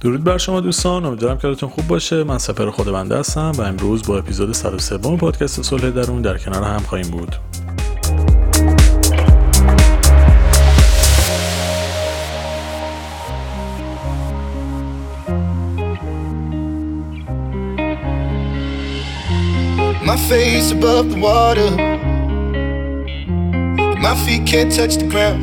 درود بر شما دوستان امیدوارم که حالتون خوب باشه. من سفر خود بنده هستم و امروز با اپیزود 103 پادکست صلح درون در کنار هم خواهیم بود. My face above the water. My feet can't touch the ground,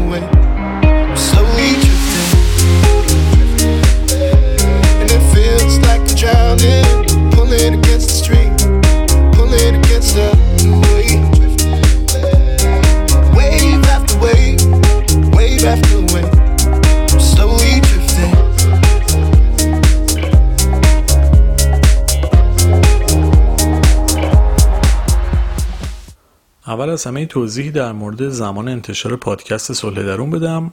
همه توضیحی در مورد زمان انتشار پادکست صلح درون بدم.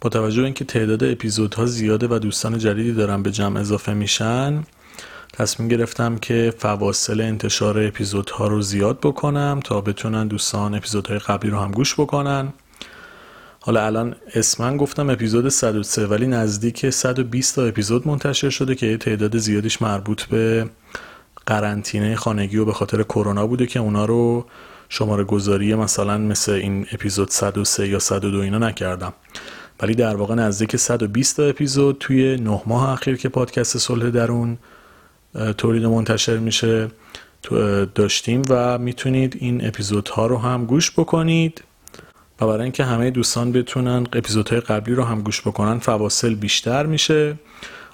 با توجه به اینکه تعداد اپیزودها زیاده و دوستان جدیدی دارن به جمع اضافه میشن تصمیم گرفتم که فواصل انتشار اپیزودها رو زیاد بکنم تا بتونن دوستان اپیزودهای قبلی رو هم گوش بکنن. حالا الان اسمن گفتم اپیزود 103 ولی نزدیک 120 تا اپیزود منتشر شده که تعداد زیادیش مربوط به قرنطینه خانگی و به خاطر کرونا بوده که اونا رو شماره گذاری مثلا مثل این اپیزود 103 یا 102 اینا نکردم. ولی در واقع نزدیک 120 تا اپیزود توی نه ماه اخیر که پادکست صلح درون تولید منتشر میشه داشتیم و می‌تونید این اپیزودها رو هم گوش بکنید. و برای اینکه همه دوستان بتونن اپیزودهای قبلی رو هم گوش بکنن فواصل بیشتر میشه.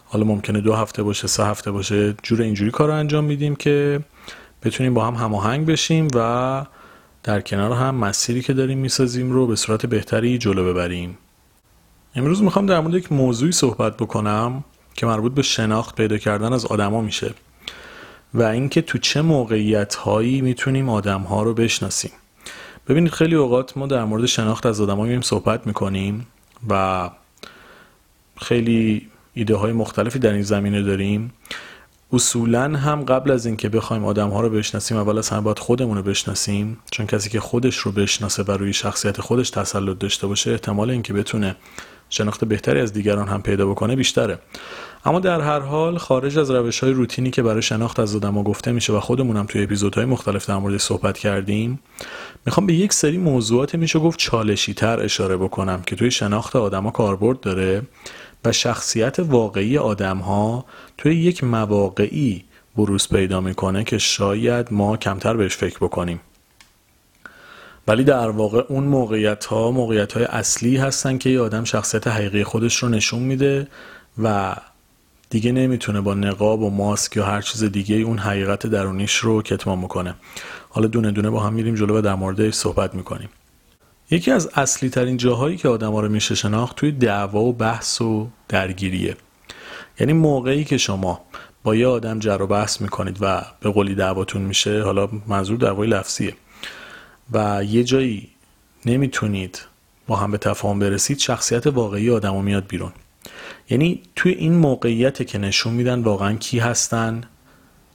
حالا ممکنه دو هفته باشه سه هفته باشه جور اینجوری کار رو انجام میدیم که بتونیم با هم هماهنگ بشیم و در کنار هم مسیری که داریم می‌سازیم رو به صورت بهتری جلو ببریم. امروز می‌خوام در مورد یک موضوعی صحبت بکنم که مربوط به شناخت پیدا کردن از آدما میشه و اینکه تو چه موقعیت هایی می‌تونیم آدم ها رو بشناسیم. ببینید خیلی اوقات ما در مورد شناخت از آدما میایم صحبت می‌کنیم و خیلی ایده های مختلفی در این زمینه داریم. اصولا هم قبل از اینکه بخوایم آدم ها رو بشناسیم اول از همه باید خودمون رو بشناسیم. چون کسی که خودش رو بشناسه و روی شخصیت خودش تسلط داشته باشه احتمال اینکه بتونه شناخت بهتری از دیگران هم پیدا بکنه بیشتره. اما در هر حال خارج از روش های روتینی که برای شناخت از آدما گفته میشه و خودمونم توی اپیزودهای مختلف در مورد صحبت کردیم می‌خوام به یک سری موضوعات میشه گفت چالشی تر اشاره بکنم که توی شناخت آدما کاربرد داره. و شخصیت واقعی آدم ها توی یک مواقعی بروز پیدا می‌کنه که شاید ما کمتر بهش فکر بکنیم. ولی در واقع اون موقعیت ها موقعیت های اصلی هستن که یه آدم شخصیت حقیقی خودش رو نشون میده و دیگه نمی‌تونه با نقاب و ماسک یا هر چیز دیگه اون حقیقت درونیش رو کتمان می‌کنه حالا دونه دونه با هم میریم جلو و در موردش صحبت می‌کنیم. یکی از اصلی ترین جاهایی که آدم ها رو میشه شناخت توی دعوا و بحث و درگیریه. یعنی موقعی که شما با یه آدم جر و بحث می‌کنید و به قولی دعواتون میشه حالا منظور دعوای لفظیه. و یه جایی نمی‌تونید با هم به تفاهم برسید شخصیت واقعی آدم میاد بیرون. یعنی توی این موقعیت که نشون میدن واقعا کی هستن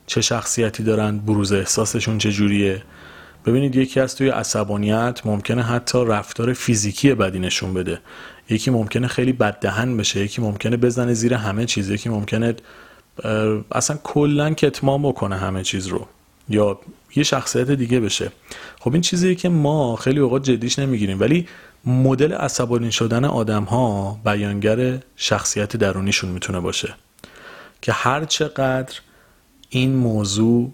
چه شخصیتی دارن بروز احساسشون چجوریه ببینید یکی از توی عصبانیت ممکنه حتی رفتار فیزیکی بدی نشون بده. یکی ممکنه خیلی بددهن بشه یکی ممکنه بزنه زیر همه چیز یکی ممکنه اصلا کلا کتمان بکنه همه چیز رو یا یه شخصیت دیگه بشه. خب این چیزیه که ما خیلی اوقات جدیش نمی‌گیریم ولی مدل عصبانی شدن آدم ها بیانگر شخصیت درونیشون می‌تونه باشه که هر چقدر این موضوع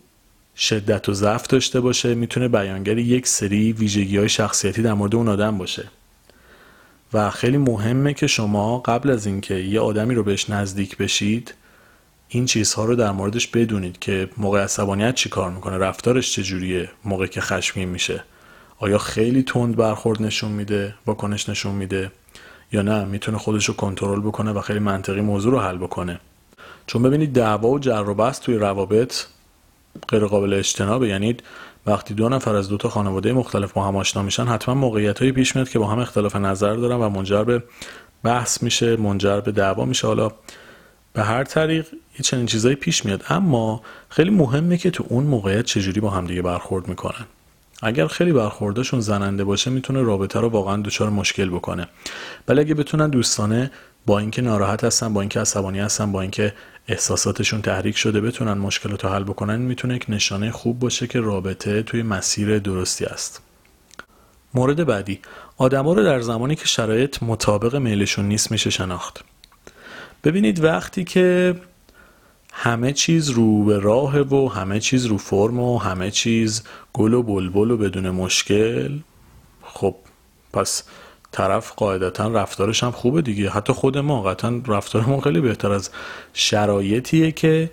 شدت و ضعف داشته باشه می‌تونه بیانگر یک سری ویژگی های شخصیتی در مورد اون آدم باشه. و خیلی مهمه که شما قبل از اینکه یه آدمی رو بهش نزدیک بشید این چیزها رو در موردش بدونید که موقع عصبانیت چی کار می‌کنه رفتارش چجوریه موقع که خشمگین میشه. آیا خیلی تند برخورد نشون میده واکنش نشون میده یا نه؟ می‌تونه خودش رو کنترل بکنه و خیلی منطقی موضوع رو حل بکنه. چون ببینید دعوا و جر و بحث توی روابط غیر قابل اجتنابه. یعنی وقتی دو نفر از دو تا خانواده مختلف با هم آشنا میشن حتما موقعیت پیش میاد که با هم اختلاف نظر دارن و منجر به بحث میشه منجر به دعوا میشه. حالا به هر طریق یه چنین چیزایی پیش میاد. اما خیلی مهمه که تو اون موقعیت چجوری با همدیگه برخورد می‌کنن. اگر خیلی برخوردشون زننده باشه می‌تونه رابطه رو واقعا دچار مشکل بکنه. ولی اگه بتونن دوستانه با اینکه ناراحت هستن با اینکه عصبانی هستن با اینکه احساساتشون تحریک شده بتونن مشکلات رو حل بکنن می‌تونه یک نشانه خوب باشه که رابطه توی مسیر درستی است. مورد بعدی آدما رو در زمانی که شرایط مطابق میلشون نیست میشه شناخت. ببینید وقتی که همه چیز رو به راه و همه چیز رو فرم و همه چیز گل و بلبل و بدون مشکل خب پس طرف قاعدتا رفتارش هم خوبه دیگه. حتی خود ما قطعا رفتارمون خیلی بهتر از شرایطیه که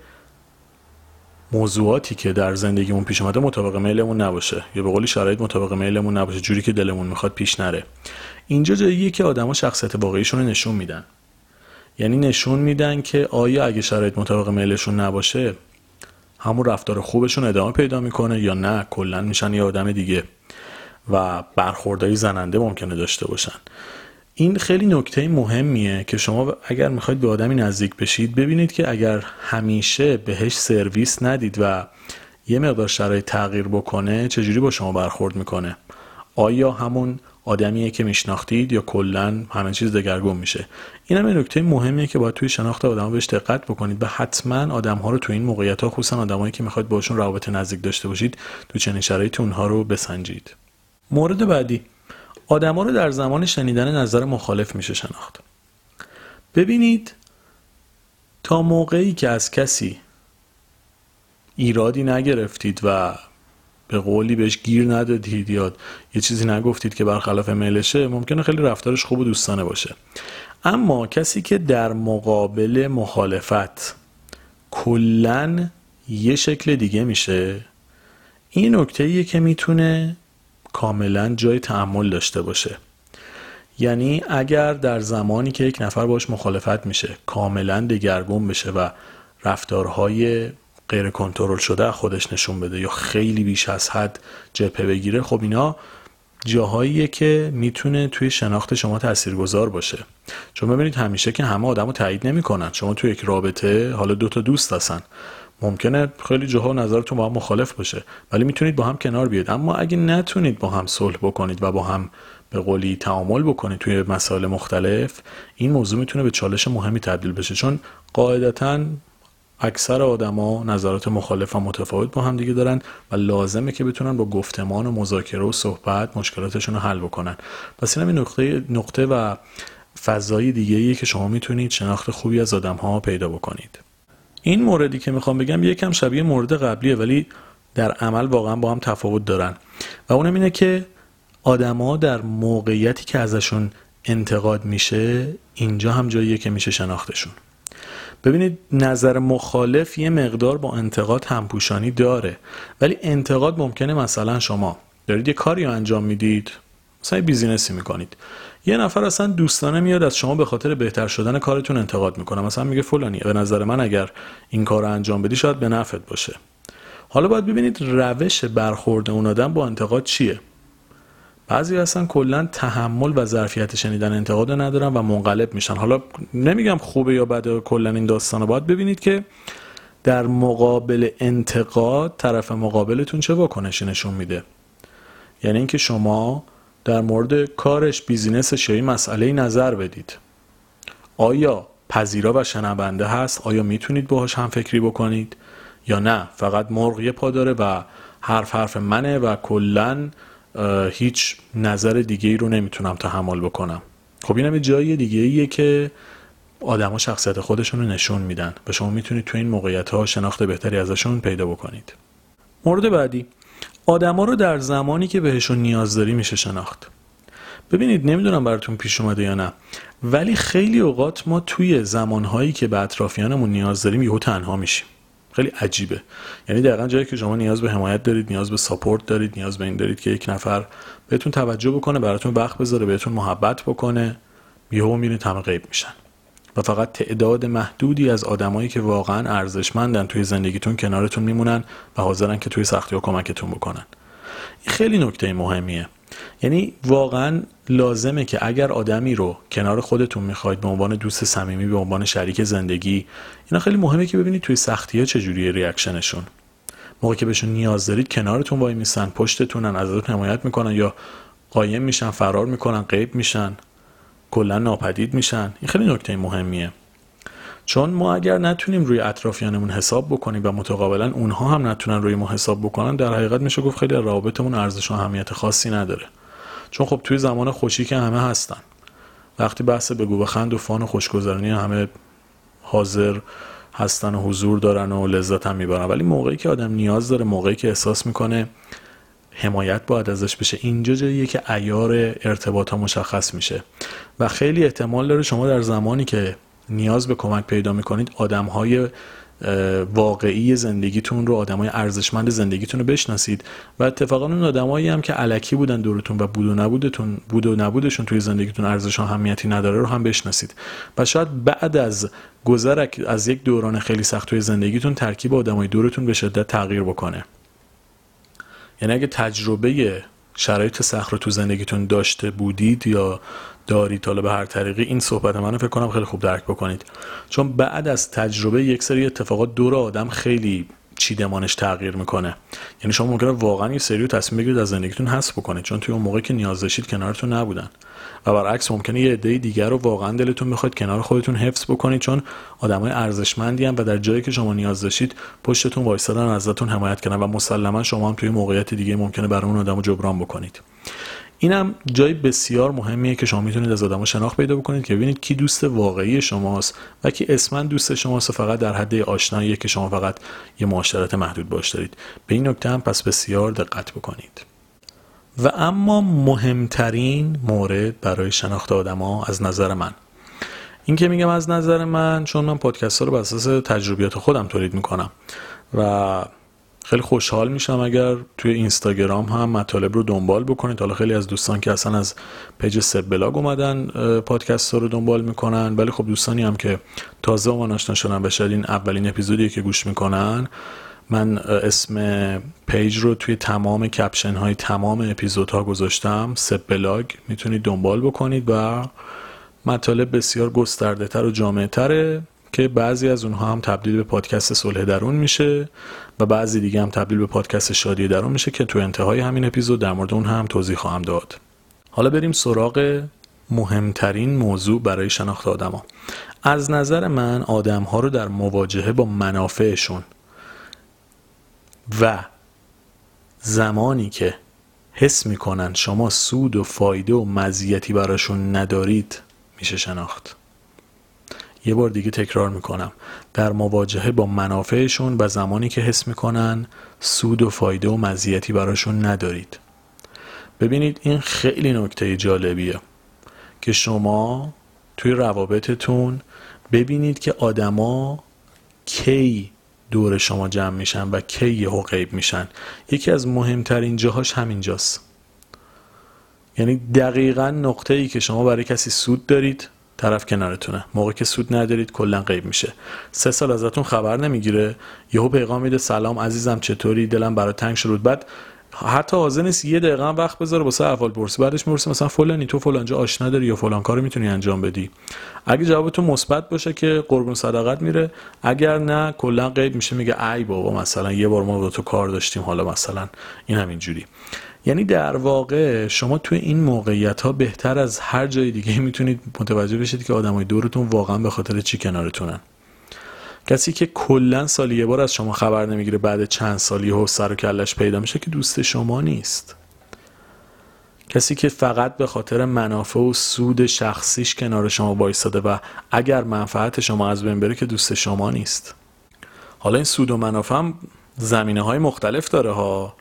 موضوعاتی که در زندگیمون پیش اومده مطابق میلمون نباشه. یا به قولی شرایط مطابق میلمون نباشه. جوری که دلمون می‌خواد پیش نره. اینجا جاییه که آدما شخصیت واقعیشون رو نشون میدن. یعنی نشون میدن که آیا اگه شرایط مطابق میلشون نباشه همون رفتار خوبشون ادامه پیدا می‌کنه یا نه. کلا میشن یه آدم دیگه. و برخوردهای زننده ممکنه داشته باشن. این خیلی نکته مهمیه که شما اگر می‌خواید به آدمی نزدیک بشید ببینید که اگر همیشه بهش سرویس ندید و یه مقدار شرایط تغییر بکنه چجوری با شما برخورد می‌کنه؟ آیا همون آدمیه که میشناختید یا کلا همه چیز دگرگون میشه؟ این هم نکته مهمیه که باید توی شناخت آدم بهش دقت بکنید و حتما آدم ها رو توی این موقعیت ها خصوصا آدمایی که می‌خواید باشون روابط نزدیک داشته باشید تو چنین شرایطی اونها رو بسنجید. مورد بعدی. آدما رو در زمان شنیدن نظر مخالف میشه شناخت. ببینید تا موقعی که از کسی ایرادی نگرفتید و به قولی بهش گیر ندادید یا یه چیزی نگفتید که برخلاف میلشه ممکنه خیلی رفتارش خوب و دوستانه باشه. اما کسی که در مقابل مخالفت کلا یه شکل دیگه میشه این نکته که می‌تونه کاملا جای تعمل داشته باشه. یعنی اگر در زمانی که یک نفر باش مخالفت میشه کاملا دگرگون بشه و رفتارهای غیر کنترل شده خودش نشون بده یا خیلی بیش از حد جبهه بگیره خب اینا جاهاییه که می‌تونه توی شناخت شما تاثیرگذار باشه. چون ببینید همیشه که همه آدمو تایید نمی‌کنن. شما توی یک رابطه حالا دو تا دوست هستن. ممکنه خیلی جاها نظرتون با هم مخالف باشه ولی می‌تونید با هم کنار بیاید. اما اگه نتونید با هم صلح بکنید و با هم به قولی تعامل بکنید توی مسائل مختلف این موضوع می‌تونه به چالش مهمی تبدیل بشه. چون قاعدتا اکثر آدما نظرات مخالف و متفاوت با هم دیگه دارن و لازمه که بتونن با گفتمان و مذاکره و صحبت مشکلاتشون رو حل بکنن. پس این نقطه نقطه و فضای دیگه که شما می‌تونید شناخت خوبی از آدم ها پیدا بکنید. این موردی که می‌خوام بگم یکم شبیه مورد قبلیه ولی در عمل واقعا با هم تفاوت دارن. و اونم اینه که آدما در موقعیتی که ازشون انتقاد میشه اینجا هم جاییه که میشه شناختشون. ببینید نظر مخالف یه مقدار با انتقاد همپوشانی داره. ولی انتقاد ممکنه مثلا شما دارید یه کاری انجام می‌دید مثلا بیزینسی می‌کنید. یه نفر اصلا دوستانه میاد از شما به خاطر بهتر شدن کارتون انتقاد می‌کنه. مثلا میگه فلانی به نظر من اگر این کار رو انجام بدی شاید به نفعت باشه. حالا باید ببینید روش برخورد اون آدم با انتقاد چیه. بعضی اصلا کلا تحمل و ظرفیت شنیدن انتقاد ندارن و منقلب میشن. حالا نمیگم خوبه یا بده کلا این داستان باید ببینید که در مقابل انتقاد طرف مقابلتون چه واکنشی نشون میده؟ یعنی اینکه شما در مورد کارش بیزینسش یا این مسئله نظر بدید. آیا پذیرا و شنونده هست؟ آیا می‌تونید باهاش هم فکری بکنید؟ یا نه؟ فقط مرغ یه پا داره و حرف حرف منه و کلا هیچ نظر دیگه ای رو نمی‌تونم تحمل بکنم. خب اینم یه جای دیگه ایه که آدما شخصیت خودشون رو نشون میدن و شما می‌تونید تو این موقعیت ها شناخت بهتری ازشون پیدا بکنید. مورد بعدی. آدما رو در زمانی که بهشون نیاز داری میشه شناخت. ببینید نمی‌دونم براتون پیش اومده یا نه ولی خیلی اوقات ما توی زمانهایی که به اطرافیانمون نیاز داریم یهو تنها میشیم. خیلی عجیبه. یعنی دقیقا جایی که شما نیاز به حمایت دارید نیاز به ساپورت دارید نیاز به این دارید که یک نفر بهتون توجه بکنه براتون وقت بذاره بهتون محبت بکنه یهو میرید همه غیب میشن. و فقط تعداد محدودی از آدمایی که واقعا ارزشمندن توی زندگیتون کنارتون میمونن و حاضرن که توی سختی و کمکتون بکنن. این خیلی نکته مهمیه. یعنی واقعا لازمه که اگر آدمی رو کنار خودتون می‌خواید به عنوان دوست صمیمی به عنوان شریک زندگی اینا خیلی مهمه که ببینید توی سختی ها چجوری ریاکشنشون. موقع که بهشون نیاز دارید کنارتون وای میسن پشتتونن ازتون حمایت می‌کنن یا قایم میشن فرار می‌کنن غیب میشن. کلا ناپدید میشن. این خیلی نکته مهمیه. چون ما اگر نتونیم روی اطرافیانمون حساب بکنیم و متقابلا اونها هم نتونن روی ما حساب بکنن در حقیقت میشه گفت خیلی روابطمون ارزش و اهمیت خاصی نداره. چون خب توی زمان خوشی که همه هستن. وقتی بحث بگو بخند و فان و خوشگذرانی همه حاضر هستن و حضور دارن و لذت هم می‌برن. ولی موقعی که آدم نیاز داره موقعی که احساس می‌کنه حمایت باید ازش بشه. اینجا جاییه که ایار ارتباط ها مشخص میشه. و خیلی احتمال داره شما در زمانی که نیاز به کمک پیدا می‌کنید آدم های واقعی زندگیتون رو آدمای ارزشمند زندگیتون رو بشناسید. و اتفاقا اون آدمایی هم که علکی بودن دورتون و بود و نبودتون بود و نبودشون توی زندگیتون ارزش اهمیتی نداره رو هم بشناسید. و شاید بعد از گذر از یک دوران خیلی سخت توی زندگیتون ترکیب آدمای دورتون به شدت تغییر بکنه. یعنی اگه تجربه شرایط سخت رو تو زندگیتون داشته بودید یا دارید حالا به هر طریقی این صحبت منو فکر کنم خیلی خوب درک بکنید. چون بعد از تجربه یک سری اتفاقات دور آدم خیلی چیدمانش تغییر می‌کنه. یعنی شما ممکنه واقعا یه سری تصمیم بگیرید از زندگیتون حذف بکنید چون توی اون موقع که نیاز داشتید کنارتون نبودن. و برعکس ممکنه یه عده دیگر رو واقعا دلتون می‌خواد کنار خودتون حفظ بکنید چون آدمای ارزشمندی و در جایی که شما نیاز داشتید پشتتون وایسادن ازتون حمایت کردن و مسلما شما هم توی موقعیت دیگه ممکنه برای اون آدمو جبران بکنید. اینم جای بسیار مهمیه که شما می‌تونید از آدم شناخت پیدا بکنید که ببینید کی دوست واقعی شماست و کی اسما دوست شماست و فقط در حد آشناییه که شما فقط یه معاشرت محدود باش دارید. به این نکته هم پس بسیار دقت بکنید. و اما مهمترین مورد برای شناخت آدما از نظر من. این که میگم از نظر من چون من پادکست ها رو بر اساس تجربیات خودم تولید می‌کنم و خیلی خوشحال میشم اگر توی اینستاگرام هم مطالب رو دنبال بکنید. حالا خیلی از دوستان که اصلا از page سب بلاگ اومدن پادکست رو دنبال می‌کنن. ولی خب دوستانی هم که تازه اومد آشنا شدن و این اولین اپیزودی که گوش می‌کنن من اسم page رو توی تمام caption های تمام اپیزودها گذاشتم. سب بلاگ می‌تونید دنبال بکنید و مطالب بسیار گسترده تر و جامعه تره که بعضی از اونها هم تبدیل به پادکست صلح درون میشه و بعضی دیگه هم تبدیل به پادکست شادی درون میشه که تو انتهای همین اپیزود در مورد اون هم توضیح خواهم داد. حالا بریم سراغ مهمترین موضوع برای شناخت آدما. از نظر من آدم ها رو در مواجهه با منافعشون و زمانی که حس می‌کنن شما سود و فایده و مزیتی براشون ندارید میشه شناخت. یه بار دیگه تکرار می‌کنم. در مواجهه با منافعشون و زمانی که حس می‌کنن سود و فایده و مزیتی براشون ندارید. ببینید این خیلی نکته جالبیه که شما توی روابطتون ببینید که آدما کی دور شما جمع میشن و کی یهو غیب میشن. یکی از مهمترین جاهاش همینجاست. یعنی دقیقا نقطه ای که شما برای کسی سود دارید طرف کنارتونه. موقع که سود ندارید کلا غیب میشه. سه سال ازتون خبر نمی‌گیره. یهو پیغام میده سلام عزیزم چطوری؟ دلم برای تنگ شد بعد حتی حاضر نیست یه دقیقه هم وقت بذاره واسه احوال پرسی. بعدش می‌رسه مثلا فلانی تو فلانجا آشنا داری یا فلان کارو می‌تونی انجام بدی؟ اگه جوابتون مثبت باشه که قربون صداقت میره. اگر نه کلا غیب میشه. میگه ای بابا مثلا یه بار ما با تو کار داشتیم حالا مثلا این همین جوری. یعنی در واقع شما توی این موقعیت ها بهتر از هر جای دیگه می‌تونید متوجه بشید که آدمای دورتون واقعا به خاطر چی کنارتونن. کسی که کلا سالی یه بار از شما خبر نمی‌گیره بعد چند سالی و سر و کلش پیدا میشه که دوست شما نیست. کسی که فقط به خاطر منافع و سود شخصیش کنار شما وایستاده و اگر منفعت شما از بین بره که دوست شما نیست. حالا این سود و منافع هم زمینه های مختلف داره ها.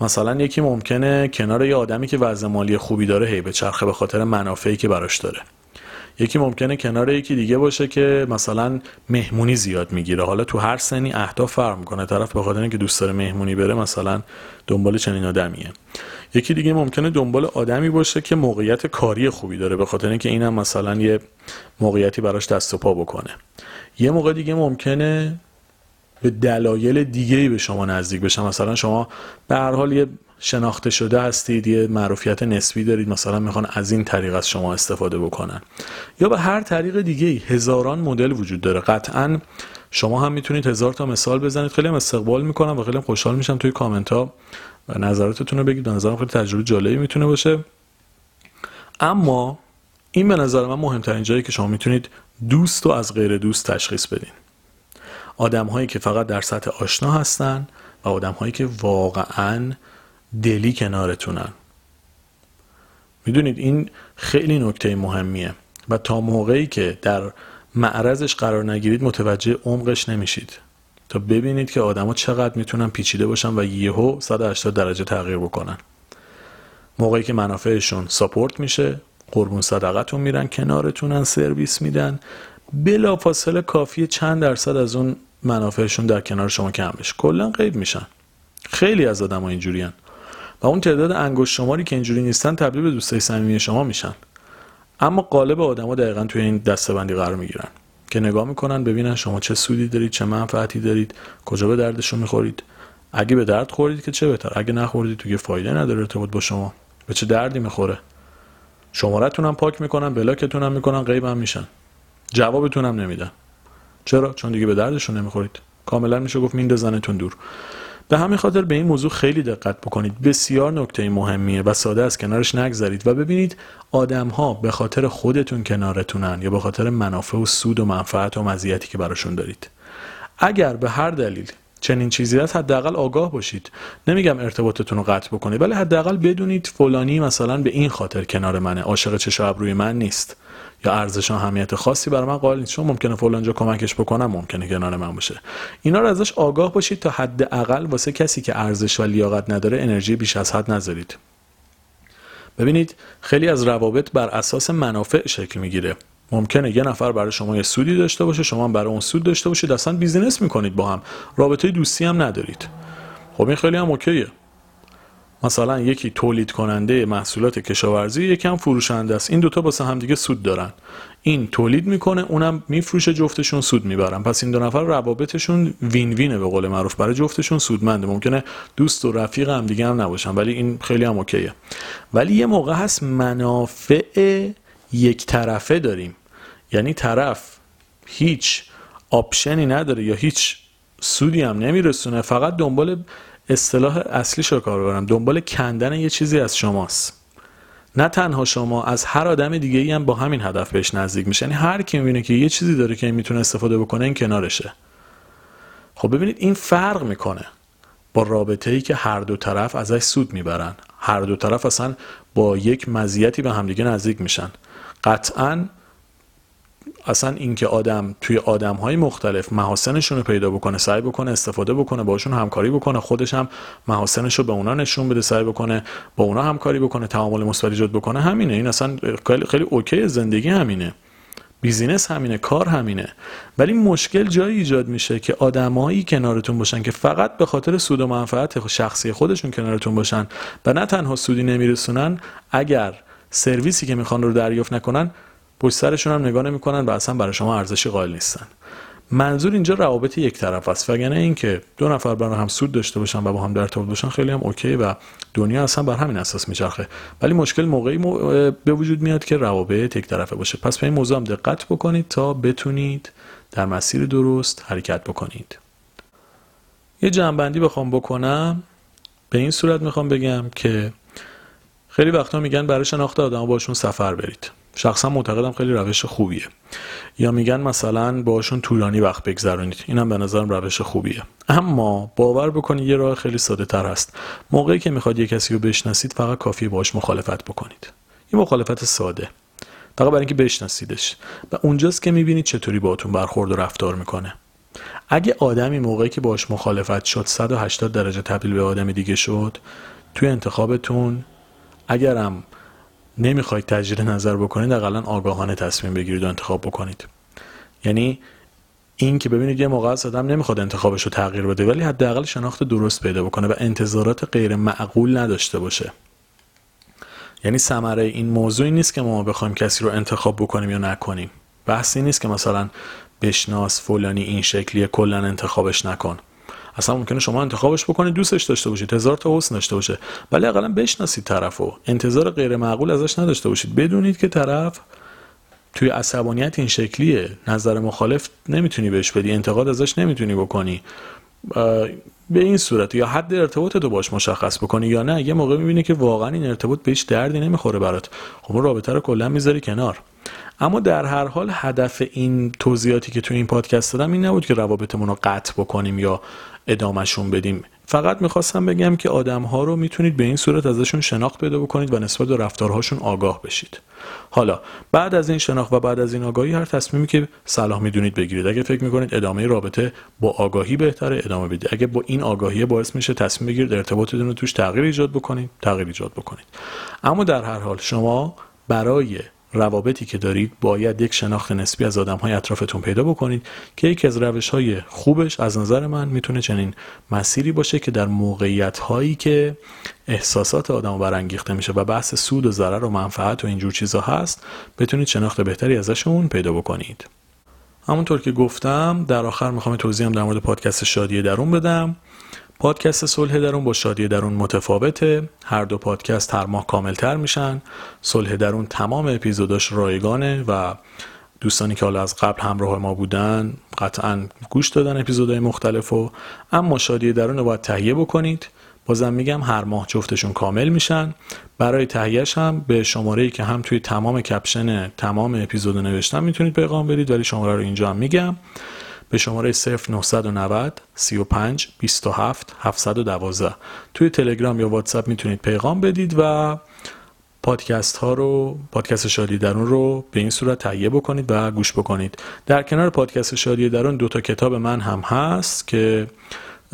مثلا یکی ممکنه کنار یه آدمی که وضع مالی خوبی داره هی به چرخه به خاطر منافعی که براش داره. یکی ممکنه کنار یکی دیگه باشه که مثلا مهمونی زیاد می‌گیره. حالا تو هر سنی اهداف فرق می‌کنه طرف به خاطر اینکه دوست داره مهمونی بره مثلا دنبال چنین آدمیه. یکی دیگه ممکنه دنبال آدمی باشه که موقعیت کاری خوبی داره به خاطر اینکه اینم مثلا یه موقعیتی براش دست و پا بکنه. یه موقع دیگه ممکنه به دلایل دیگه به شما نزدیک بشن مثلا شما به هر حال یه شناخته شده هستید یه معروفیت نسبی دارید مثلا می‌خوان از این طریق از شما استفاده بکنن. یا به هر طریق دیگه هزاران مدل وجود داره. قطعا شما هم می‌تونید هزار تا مثال بزنید. خیلی هم استقبال می‌کنم و خیلی هم خوشحال میشم توی کامنت ها نظراتتون رو بگید. به نظرم خیلی تجربه جالبی می‌تونه باشه. اما این به نظر من مهمترین جایی که شما می‌تونید دوست و از غیر دوست تشخیص بدین. آدم هایی که فقط در سطح آشنا هستن و آدم هایی که واقعا دلی کنارتونن. می‌دونید این خیلی نکته مهمیه و تا موقعی که در معرضش قرار نگیرید متوجه عمقش نمیشید. تا ببینید که آدما چقدر می‌تونن پیچیده باشن و یهو 180 درجه تغییر بکنن. موقعی که منافعشون ساپورت میشه قربون صدقتون میرن کنارتونن سرویس میدن بلافاصله کافی چند درصد از اون منافعشون در کنار شما کم بشه. کلا غیب میشن. خیلی از آدم ها اینجوریان و اون تعداد انگشت شماری که اینجوری نیستن تبدیل به دوستای صمیمی شما میشن. اما قالب آدما دقیقا توی این دستبندی قرار می‌گیرن که نگاه می‌کنن ببینن شما چه سودی دارید چه منفعتی دارید کجا به دردشون می‌خورید. اگه به درد خوردید که چه بهتر. اگه نخوردید تو فایده نداره ارتباط با شما. به چه دردی می‌خوره. شمارتون پاک می‌کنن بلاکتون هم می‌کنن غیب هم میشن. جوابتون هم نمیدن. چرا؟ چون دیگه به دردشون نمی‌خورید. کاملا میشه گفت میندازنتون دور. به همین خاطر به این موضوع خیلی دقت بکنید. بسیار نکته مهمیه و ساده از کنارش نگذرید و ببینید آدم ها به خاطر خودتون کنارتونن یا به خاطر منافع و سود و منفعت و مزیتی که براشون دارید. اگر به هر دلیل چنین چیزی هست حداقل آگاه باشید. نمیگم ارتباطتون رو قطع بکنید ولی حداقل بدونید فلانی مثلا به این خاطر کنار منه. عاشق چش روی من نیست. یا ارزش اهمیت خاصی برای من قائل نیست. چون ممکنه فلانجا کمکش بکنم ممکنه کنار من باشه. اینا رو ازش آگاه باشید تا حداقل واسه کسی که ارزش و لیاقت نداره انرژی بیش از حد نذارید. ببینید خیلی از روابط بر اساس منافع شکل می‌گیره. ممکنه یه نفر برای شما یه سودی داشته باشه شما برای اون سود داشته باشید. اصلا بیزینس می‌کنید با هم. رابطه دوستی هم ندارید. خب این خیلی هم اوکیه. مثلا یکی تولید کننده محصولات کشاورزی یکم فروشنده است. این دوتا واسه همدیگه سود دارن. این تولید می‌کنه اونم میفروشه جفتشون سود می‌برن. پس این دو نفر روابطشون وین وینه به قول معروف. برای جفتشون سودمنده. ممکنه دوست و رفیق هم دیگه هم نباشن. ولی این خیلی هم اوکیه. ولی یه موقع هست منافع یک طرفه داریم. یعنی طرف هیچ آپشنی نداره یا هیچ سودی هم نمیرسونه. فقط دنبال اصطلاح اصلی رو کار ببرم دنبال کندن یه چیزی از شماست. نه تنها شما از هر آدم دیگه ای هم با همین هدف بهش نزدیک میشه. یعنی هر کی می‌بینه که یه چیزی داره که می‌تونه استفاده بکنه این کنارشه. خب ببینید این فرق می‌کنه با رابطه ای که هر دو طرف ازش سود می‌برن. هر دو طرف اصلا با یک مزیتی به همدیگه نزدیک میشن. قطعا اصلا اینکه آدم توی آدم های مختلف محاسنشون رو پیدا بکنه سعی بکنه استفاده بکنه باشون همکاری بکنه خودش هم محاسنش رو به اونا نشون بده سعی بکنه با اونا همکاری بکنه تعامل مثبت ایجاد بکنه همینه. این اصلا خیلی, خیلی okay زندگی همینه. business همینه کار همینه. ولی مشکل جایی ایجاد میشه که آدمایی کنارتون باشن که فقط به خاطر سود و منفعت شخصی خودشون کنارتون باشن و نه تنها سودی نمیرسونن اگر سرویسی که می‌خوان رو دریافت نکنن پشت سرشون هم نگاه نمی‌کنن و اصلا برای شما ارزشی قائل نیستن. منظور اینجا روابط یک طرف است وگرنه اینکه دو نفر برای هم سود داشته باشن و با هم در ارتباط باشن خیلی هم اوکی و دنیا اصلا بر همین اساس میچرخه. ولی مشکل موقعی به وجود میاد که روابط یک طرفه باشه. پس به این موضوع هم دقت بکنید تا بتونید در مسیر درست حرکت بکنید. یه جنبندی بخوام بکنم. به این صورت می‌خوام بگم که خیلی وقتا میگن برای شناخت آدم باشون سفر برید. شخصا معتقدم خیلی روش خوبیه. یا میگن مثلا باشون طولانی وقت بگذرونید. اینم به نظرم روش خوبیه. اما باور بکنید یه راه خیلی ساده تر هست. موقعی که می‌خواد یه کسی رو بشناسید فقط کافیه باش مخالفت بکنید. یه مخالفت ساده. فقط برای اینکه بشناسیدش. و اونجاست که می‌بینید چطوری باهاتون برخورد و رفتار می‌کنه. اگه آدمی موقعی که باش مخالفت شد 180 درجه تبدیل به آدم دیگه شد توی انتخابتون اگرم نمی‌خواید تجدید نظر بکنید اقلا آگاهانه تصمیم بگیرید و انتخاب بکنید. یعنی این که ببینید یه موقع آدم نمی‌خواد انتخابش رو تغییر بده ولی حداقل شناخت درست پیدا بکنه و انتظارات غیر معقول نداشته باشه. یعنی ثمره این موضوعی نیست که ما بخوایم کسی رو انتخاب بکنیم یا نکنیم. بحثی نیست که مثلا بشناس فلانی این شکلیه کلا انتخابش نکن. اصلا ممکنه شما انتخابش بکنید دوستش داشته باشید هزار تا حسن داشته باشه. ولی اقلا بشناسید طرفو. انتظار غیر معقول ازش نداشته باشید. بدونید که طرف توی عصبانیت این شکلیه. نظر مخالف نمی‌تونی بهش بدی انتقاد ازش نمی‌تونی بکنی. به این صورت یا حد ارتباط تو باش مشخص بکنی یا نه یه موقع می‌بینی که واقعا این ارتباط بهش دردی نمی‌خوره برات. خب رابطه رو کلا می‌ذاری کنار. اما در هر حال هدف این توضیحاتی که تو این پادکست دادم این نبود که روابطمون رو قطع بکنیم یا ادامهشون بدیم. فقط می‌خواستم بگم که آدم ها رو می‌تونید به این صورت ازشون شناخت پیدا بکنید و نسبت به رفتارهاشون آگاه بشید. حالا بعد از این شناخت و بعد از این آگاهی هر تصمیمی که صلاح می‌دونید بگیرید. اگه فکر می‌کنید ادامه رابطه با آگاهی بهتره ادامه بدید. اگه با این آگاهی باعث میشه تصمیم بگیرید ارتباطتون رو توش تغییر ایجاد بکنید تغییر ایجاد بکنید. اما در هر حال شما برای روابطی که دارید باید یک شناخت نسبی از آدم های اطرافتون پیدا بکنید که یکی از روش های خوبش از نظر من می‌تونه چنین مسیری باشه که در موقعیت هایی که احساسات آدم برانگیخته میشه و بحث سود و ضرر و منفعت و اینجور چیزا هست بتونید شناخت بهتری ازشون پیدا بکنید. همونطور که گفتم در آخر می‌خوام توضیحم در مورد پادکست شادی درون بدم. پادکست صلح درون با شادی درون متفاوته. هر دو پادکست هر ماه کاملتر میشن. صلح درون تمام اپیزوداش رایگانه و دوستانی که حالا از قبل همراه ما بودن قطعا گوش دادن اپیزودهای مختلف و اما شادی درون رو باید تهیه بکنید. بازم میگم هر ماه جفتشون کامل میشن. برای تهیهش هم به شماره ای که هم توی تمام کپشن تمام اپیزود نوشتم می‌تونید پیغام بدید ولی شماره رو اینجا هم میگم. به شماره 0990 35 27 712 توی تلگرام یا واتساپ می‌تونید پیغام بدید و پادکست ها رو پادکست شادی درون رو به این صورت تهیه بکنید و گوش بکنید. در کنار پادکست شادی درون دو تا کتاب من هم هست که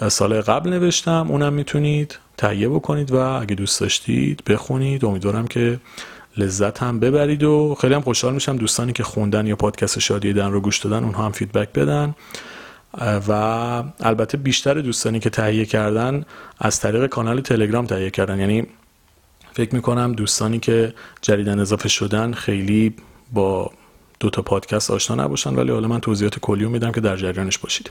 سال قبل نوشتم اونم می‌تونید تهیه بکنید و اگه دوست داشتید بخونید. امیدوارم که لذت هم ببرید و خیلی هم خوشحال میشم دوستانی که خوندن یا پادکست شادی درون رو گوش دادن اونها هم feedback بدن. و البته بیشتر دوستانی که تهیه کردن از طریق کانال تلگرام تهیه کردن. یعنی فکر می‌کنم دوستانی که جدیدن اضافه شدن خیلی با دو تا پادکست آشنا نباشن ولی حالا من توضیحات کلی میدم که در جریانش باشید.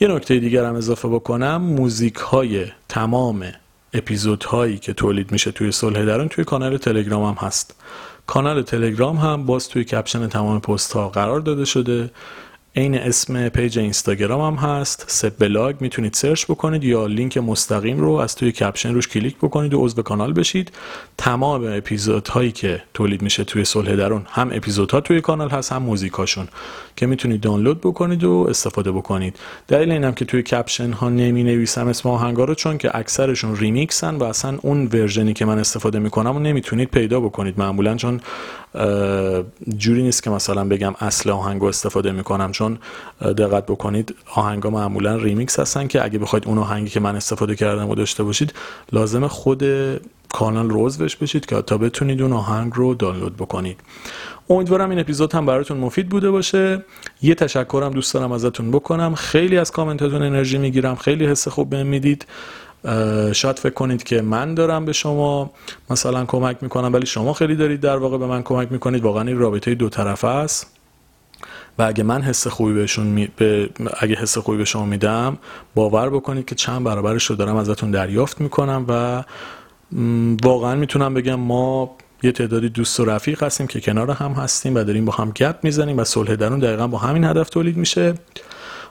یه نکته دیگر هم اضافه بکنم. موزیک های تمام اپیزودهایی که تولید میشه توی صلح درون توی کانال تلگرام هم هست. کانال تلگرام هم باز توی کپشن تمام پست ها قرار داده شده. عین اسم page اینستاگرام هم هست. سب بلاگ می‌تونید سرچ بکنید یا لینک مستقیم رو از توی caption روش کلیک بکنید و عضو کانال بشید. تمام اپیزودهایی که تولید میشه توی صلح درون هم اپیزودها توی کانال هست هم موزیکاشون که می‌تونید دانلود بکنید و استفاده بکنید. دلیل اینم که توی caption ها نمی نویسم اسم آهنگا رو چون که اکثرشون ریمیکسن و اصلا اون version ی که من استفاده می‌کنم و نمی‌تونید پیدا بکنید. معمولا چون جوری نیست که مثلا بگم اصل آهنگو استفاده می‌کنم چون دقت بکنید. آهنگا معمولا ریمیکس هستن که اگه بخواید اون آهنگی که من استفاده کردم و داشته باشید لازمه خود کانال رو عضوش بشید که تا بتونید اون آهنگ رو دانلود بکنید. امیدوارم این اپیزود هم براتون مفید بوده باشه. یه تشکرم دوست دارم ازتون بکنم. خیلی از کامنتاتون انرژی می‌گیرم. خیلی حس خوب بهم می‌دید. شاید فکر کنید که من دارم به شما مثلا کمک می‌کنم ولی شما خیلی دارید در واقع به من کمک می‌کنید. واقعا این رابطه دو طرفه است. و اگه من حس خوبی بهشون می... به... اگه حس خوبی به شما میدم باور بکنید که چند برابرش رو دارم ازتون دریافت می‌کنم و واقعا می‌تونم بگم ما یه تعدادی دوست و رفیق هستیم که کنار هم هستیم و داریم با هم گپ می‌زنیم و صلح درون دقیقا با همین هدف تولید میشه.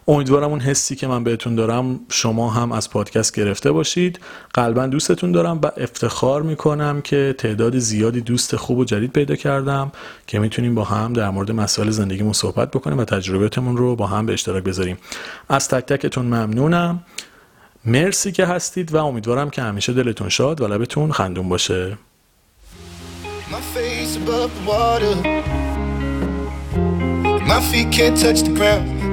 امیدوارم اون حسی که من بهتون دارم شما هم از پادکست گرفته باشید. قلبا دوستتون دارم و افتخار می‌کنم که تعداد زیادی دوست خوب و جدید پیدا کردم که می‌تونیم با هم در مورد مسائل زندگیمون صحبت بکنیم و تجربیاتمون رو با هم به اشتراک بذاریم. از تک تکتون ممنونم. مرسی که هستید و امیدوارم که همیشه دلتون شاد و لبتون خندون باشه. My feet can't touch the ground,